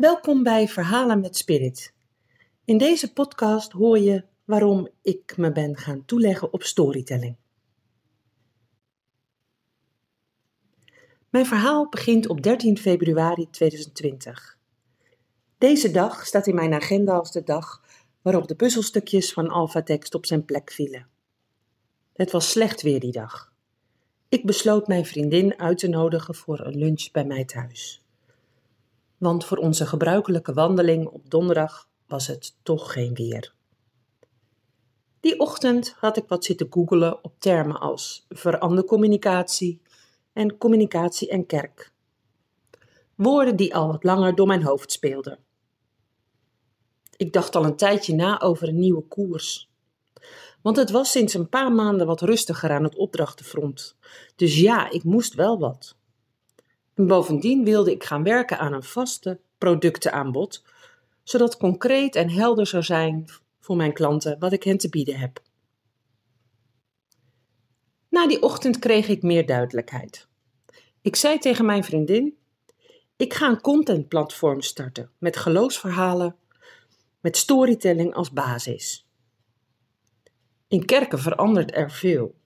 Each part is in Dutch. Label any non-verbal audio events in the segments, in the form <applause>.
Welkom bij Verhalen met Spirit. In deze podcast hoor je waarom ik me ben gaan toeleggen op storytelling. Mijn verhaal begint op 13 februari 2020. Deze dag staat in mijn agenda als de dag waarop de puzzelstukjes van Alphatext op zijn plek vielen. Het was slecht weer die dag. Ik besloot mijn vriendin uit te nodigen voor een lunch bij mij thuis. Want voor onze gebruikelijke wandeling op donderdag was het toch geen weer. Die ochtend had ik wat zitten googelen op termen als verandercommunicatie en communicatie en kerk. Woorden die al wat langer door mijn hoofd speelden. Ik dacht al een tijdje na over een nieuwe koers. Want het was sinds een paar maanden wat rustiger aan het opdrachtenfront. Dus ja, ik moest wel wat. En bovendien wilde ik gaan werken aan een vaste productenaanbod, zodat concreet en helder zou zijn voor mijn klanten wat ik hen te bieden heb. Na die ochtend kreeg ik meer duidelijkheid. Ik zei tegen mijn vriendin: Ik ga een contentplatform starten met geloofsverhalen, met storytelling als basis. In kerken verandert er veel.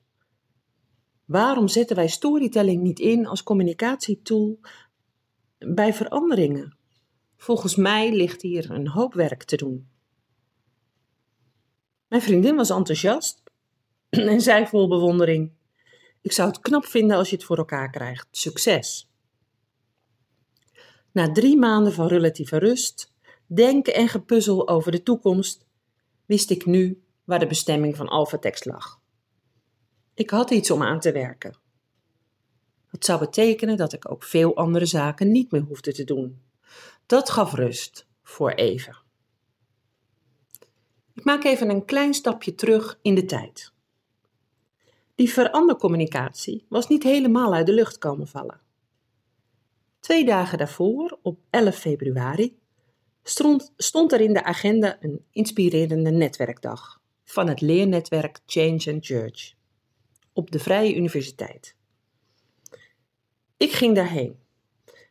Waarom zetten wij storytelling niet in als communicatietool bij veranderingen? Volgens mij ligt hier een hoop werk te doen. Mijn vriendin was enthousiast <clears throat> en zei vol bewondering: Ik zou het knap vinden als je het voor elkaar krijgt. Succes! Na drie maanden van relatieve rust, denken en gepuzzel over de toekomst, wist ik nu waar de bestemming van Alphatext lag. Ik had iets om aan te werken. Dat zou betekenen dat ik ook veel andere zaken niet meer hoefde te doen. Dat gaf rust voor even. Ik maak even een klein stapje terug in de tijd. Die verandercommunicatie was niet helemaal uit de lucht komen vallen. Twee dagen daarvoor, op 11 februari, stond, stond er in de agenda een inspirerende netwerkdag van het leernetwerk Change and Church op de Vrije Universiteit. Ik ging daarheen.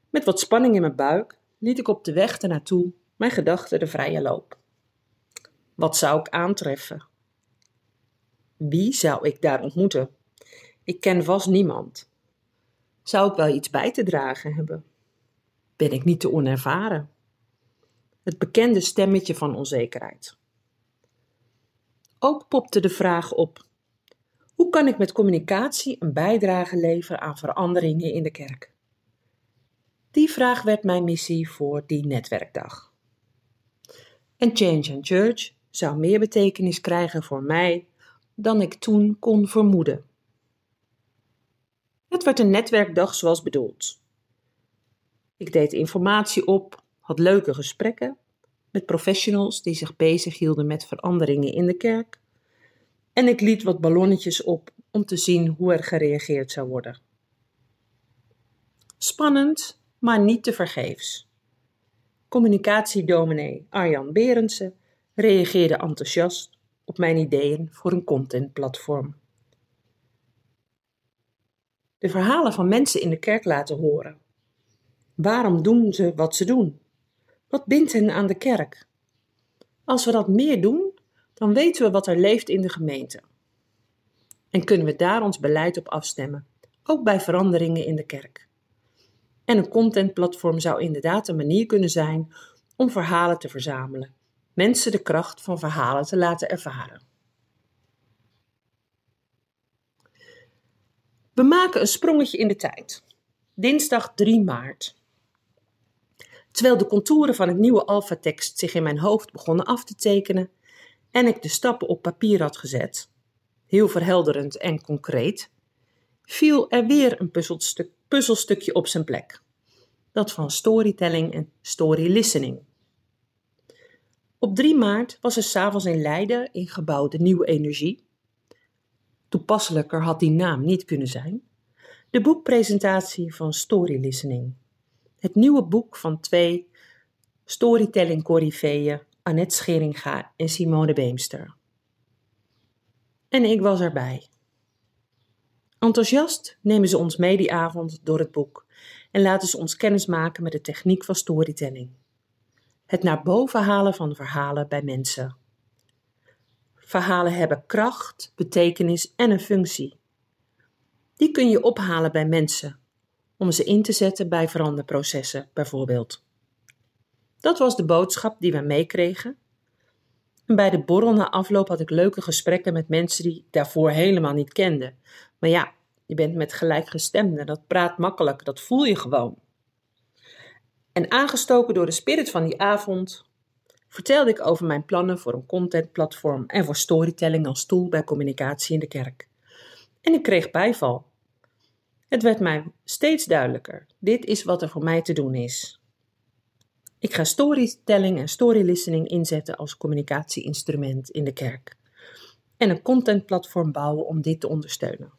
Met wat spanning in mijn buik liet ik op de weg ernaartoe mijn gedachten de vrije loop. Wat zou ik aantreffen? Wie zou ik daar ontmoeten? Ik ken vast niemand. Zou ik wel iets bij te dragen hebben? Ben ik niet te onervaren? Het bekende stemmetje van onzekerheid. Ook popte de vraag op: hoe kan ik met communicatie een bijdrage leveren aan veranderingen in de kerk? Die vraag werd mijn missie voor die netwerkdag. En Change and Church zou meer betekenis krijgen voor mij dan ik toen kon vermoeden. Het werd een netwerkdag zoals bedoeld. Ik deed informatie op, had leuke gesprekken met professionals die zich bezighielden met veranderingen in de kerk. En ik liet wat ballonnetjes op om te zien hoe er gereageerd zou worden. Spannend, maar niet te vergeefs. Communicatiedominee Arjan Berendsen reageerde enthousiast op mijn ideeën voor een contentplatform. De verhalen van mensen in de kerk laten horen. Waarom doen ze wat ze doen? Wat bindt hen aan de kerk? Als we dat meer doen, dan weten we wat er leeft in de gemeente. En kunnen we daar ons beleid op afstemmen, ook bij veranderingen in de kerk. En een contentplatform zou inderdaad een manier kunnen zijn om verhalen te verzamelen, mensen de kracht van verhalen te laten ervaren. We maken een sprongetje in de tijd. Dinsdag 3 maart. Terwijl de contouren van het nieuwe alfatekst zich in mijn hoofd begonnen af te tekenen en ik de stappen op papier had gezet, heel verhelderend en concreet, viel er weer een puzzelstuk, puzzelstukje op zijn plek. Dat van storytelling en story listening. Op 3 maart was er s'avonds in Leiden in gebouw De Nieuwe Energie. Toepasselijker had die naam niet kunnen zijn. De boekpresentatie van Story Listening het nieuwe boek van twee storytelling coryfeeën Annette Scheringa en Simone Beemster. En ik was erbij. Enthousiast nemen ze ons mee die avond door het boek en laten ze ons kennis maken met de techniek van storytelling. Het naar boven halen van verhalen bij mensen. Verhalen hebben kracht, betekenis en een functie. Die kun je ophalen bij mensen, om ze in te zetten bij veranderprocessen bijvoorbeeld. Dat was de boodschap die we meekregen. En bij de borrel na afloop had ik leuke gesprekken met mensen die ik daarvoor helemaal niet kende. Maar ja, je bent met gelijkgestemden, dat praat makkelijk, dat voel je gewoon. En aangestoken door de spirit van die avond, vertelde ik over mijn plannen voor een contentplatform en voor storytelling als tool bij communicatie in de kerk. En ik kreeg bijval. Het werd mij steeds duidelijker: dit is wat er voor mij te doen is. Ik ga storytelling en storylistening inzetten als communicatieinstrument in de kerk. En een contentplatform bouwen om dit te ondersteunen.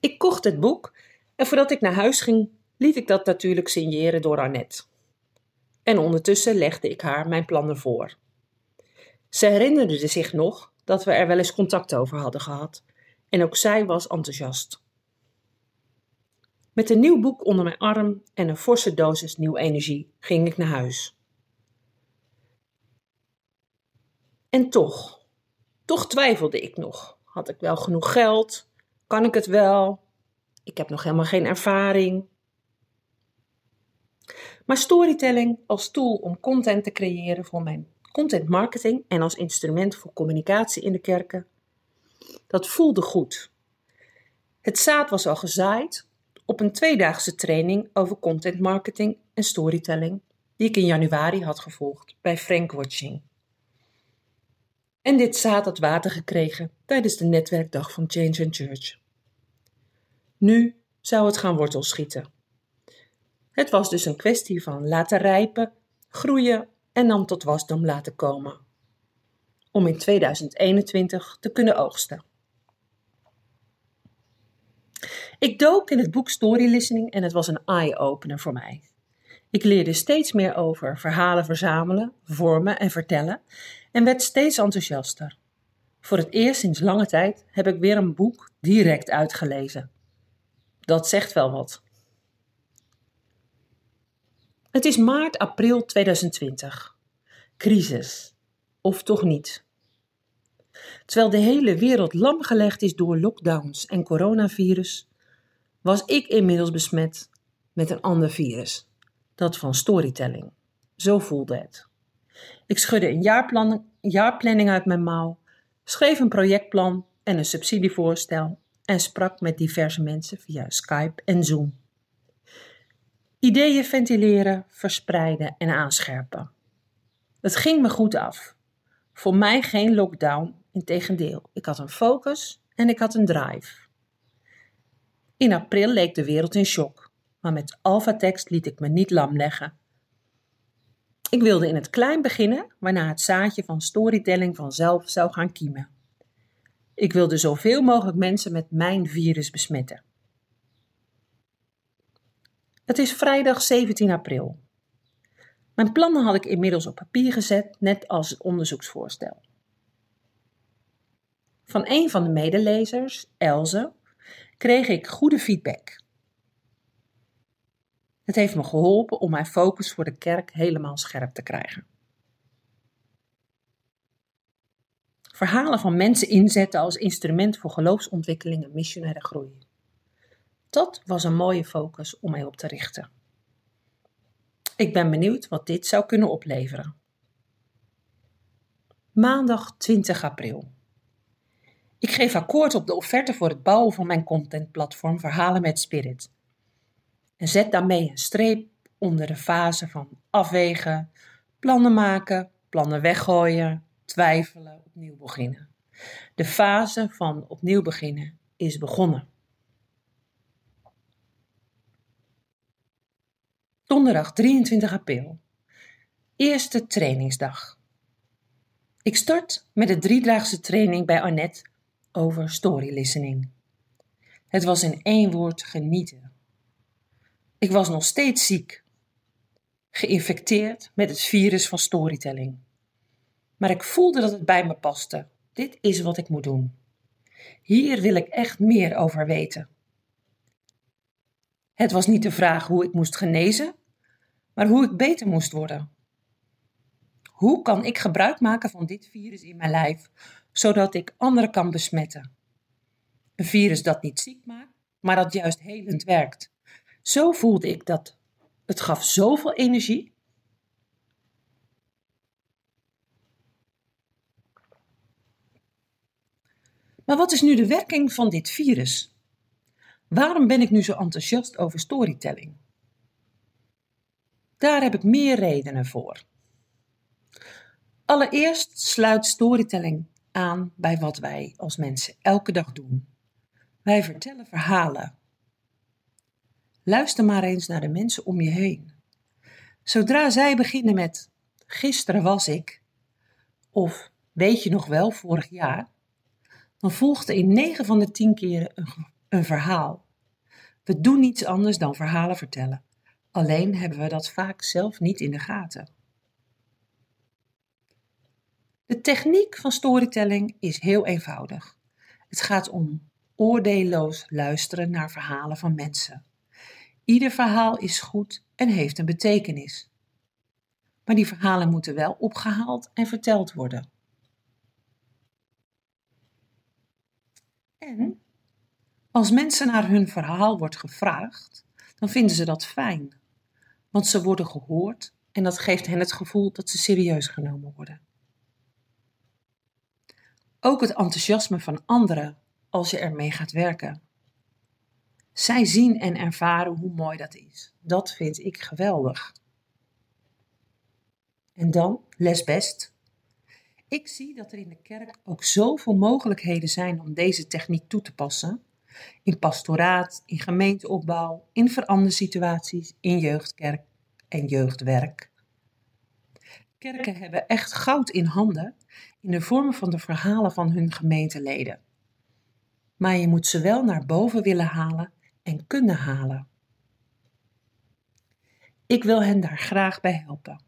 Ik kocht het boek en voordat ik naar huis ging, liet ik dat natuurlijk signeren door Annette. En ondertussen legde ik haar mijn plannen voor. Ze herinnerde zich nog dat we er wel eens contact over hadden gehad en ook zij was enthousiast. Met een nieuw boek onder mijn arm en een forse dosis nieuwe energie ging ik naar huis. En toch, toch twijfelde ik nog. Had ik wel genoeg geld? Kan ik het wel? Ik heb nog helemaal geen ervaring. Maar storytelling als tool om content te creëren voor mijn content marketing en als instrument voor communicatie in de kerken, dat voelde goed. Het zaad was al gezaaid op een tweedaagse training over content marketing en storytelling, die ik in januari had gevolgd bij Frank Watching. En dit zaad had water gekregen tijdens de netwerkdag van Change and Church. Nu zou het gaan wortelschieten. Het was dus een kwestie van laten rijpen, groeien en dan tot wasdom laten komen. Om in 2021 te kunnen oogsten. Ik dook in het boek Story Listening en het was een eye-opener voor mij. Ik leerde steeds meer over verhalen verzamelen, vormen en vertellen en werd steeds enthousiaster. Voor het eerst sinds lange tijd heb ik weer een boek direct uitgelezen. Dat zegt wel wat. Het is maart, april 2020. Crisis. Of toch niet? Terwijl de hele wereld lamgelegd is door lockdowns en coronavirus, was ik inmiddels besmet met een ander virus, dat van storytelling. Zo voelde het. Ik schudde een jaarplan, jaarplanning uit mijn mouw, schreef een projectplan en een subsidievoorstel en sprak met diverse mensen via Skype en Zoom. Ideeën ventileren, verspreiden en aanscherpen. Het ging me goed af. Voor mij geen lockdown, integendeel. Ik had een focus en ik had een drive. In april leek de wereld in shock, maar met Alphatext liet ik me niet lam leggen. Ik wilde in het klein beginnen, waarna het zaadje van storytelling vanzelf zou gaan kiemen. Ik wilde zoveel mogelijk mensen met mijn virus besmetten. Het is vrijdag 17 april. Mijn plannen had ik inmiddels op papier gezet, net als het onderzoeksvoorstel. Van een van de medelezers, Elze, kreeg ik goede feedback. Het heeft me geholpen om mijn focus voor de kerk helemaal scherp te krijgen. Verhalen van mensen inzetten als instrument voor geloofsontwikkeling en missionaire groei. Dat was een mooie focus om mij op te richten. Ik ben benieuwd wat dit zou kunnen opleveren. Maandag 20 april. Ik geef akkoord op de offerte voor het bouwen van mijn contentplatform Verhalen met Spirit. En zet daarmee een streep onder de fase van afwegen, plannen maken, plannen weggooien, twijfelen, opnieuw beginnen. De fase van opnieuw beginnen is begonnen. Donderdag 23 april. Eerste trainingsdag. Ik start met de driedaagse training bij Annette over story listening. Het was in één woord genieten. Ik was nog steeds ziek, geïnfecteerd met het virus van storytelling. Maar ik voelde dat het bij me paste. Dit is wat ik moet doen. Hier wil ik echt meer over weten. Het was niet de vraag hoe ik moest genezen, maar hoe ik beter moest worden. Hoe kan ik gebruik maken van dit virus in mijn lijf, zodat ik anderen kan besmetten? Een virus dat niet ziek maakt, maar dat juist helend werkt. Zo voelde ik dat. Het gaf zoveel energie. Maar wat is nu de werking van dit virus? Waarom ben ik nu zo enthousiast over storytelling? Daar heb ik meer redenen voor. Allereerst sluit storytelling aan bij wat wij als mensen elke dag doen. Wij vertellen verhalen. Luister maar eens naar de mensen om je heen. Zodra zij beginnen met gisteren was ik, of weet je nog wel vorig jaar, dan volgt er in 9 van de 10 keren een, een verhaal. We doen niets anders dan verhalen vertellen. Alleen hebben we dat vaak zelf niet in de gaten. De techniek van storytelling is heel eenvoudig. Het gaat om oordeelloos luisteren naar verhalen van mensen. Ieder verhaal is goed en heeft een betekenis. Maar die verhalen moeten wel opgehaald en verteld worden. En als mensen naar hun verhaal wordt gevraagd, dan vinden ze dat fijn. Want ze worden gehoord en dat geeft hen het gevoel dat ze serieus genomen worden. Ook het enthousiasme van anderen als je ermee gaat werken. Zij zien en ervaren hoe mooi dat is. Dat vind ik geweldig. En dan, les best. Ik zie dat er in de kerk ook zoveel mogelijkheden zijn om deze techniek toe te passen. In pastoraat, in gemeenteopbouw, in verandersituaties, in jeugdkerk en jeugdwerk. Kerken hebben echt goud in handen in de vorm van de verhalen van hun gemeenteleden. Maar je moet ze wel naar boven willen halen en kunnen halen. Ik wil hen daar graag bij helpen.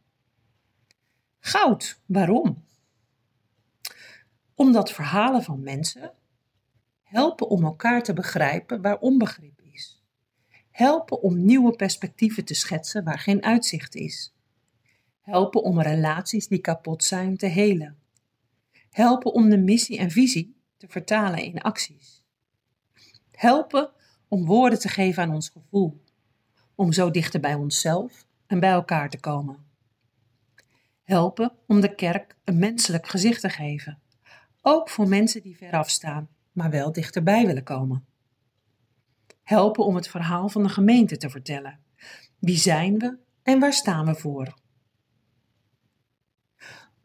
Goud, waarom? Omdat verhalen van mensen helpen om elkaar te begrijpen waar onbegrip is. Helpen om nieuwe perspectieven te schetsen waar geen uitzicht is. Helpen om relaties die kapot zijn te helen. Helpen om de missie en visie te vertalen in acties. Helpen om woorden te geven aan ons gevoel. Om zo dichter bij onszelf en bij elkaar te komen. Helpen om de kerk een menselijk gezicht te geven. Ook voor mensen die veraf staan, maar wel dichterbij willen komen. Helpen om het verhaal van de gemeente te vertellen. Wie zijn we en waar staan we voor?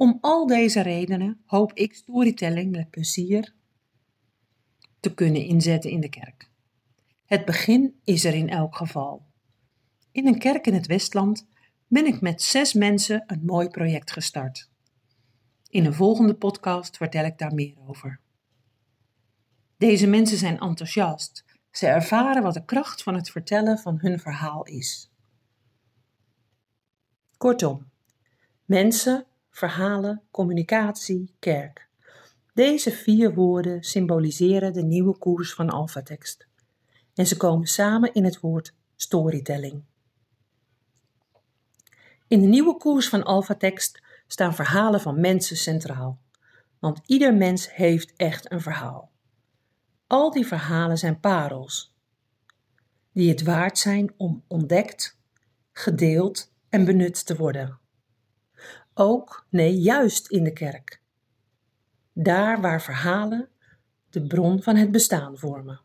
Om al deze redenen hoop ik storytelling met plezier te kunnen inzetten in de kerk. Het begin is er in elk geval. In een kerk in het Westland ben ik met zes mensen een mooi project gestart. In een volgende podcast vertel ik daar meer over. Deze mensen zijn enthousiast. Ze ervaren wat de kracht van het vertellen van hun verhaal is. Kortom, mensen verhalen, communicatie, kerk. Deze vier woorden symboliseren de nieuwe koers van Alphatekst. En ze komen samen in het woord storytelling. In de nieuwe koers van Alphatekst staan verhalen van mensen centraal. Want ieder mens heeft echt een verhaal. Al die verhalen zijn parels, die het waard zijn om ontdekt, gedeeld en benut te worden ook, nee, juist in de kerk. Daar waar verhalen de bron van het bestaan vormen.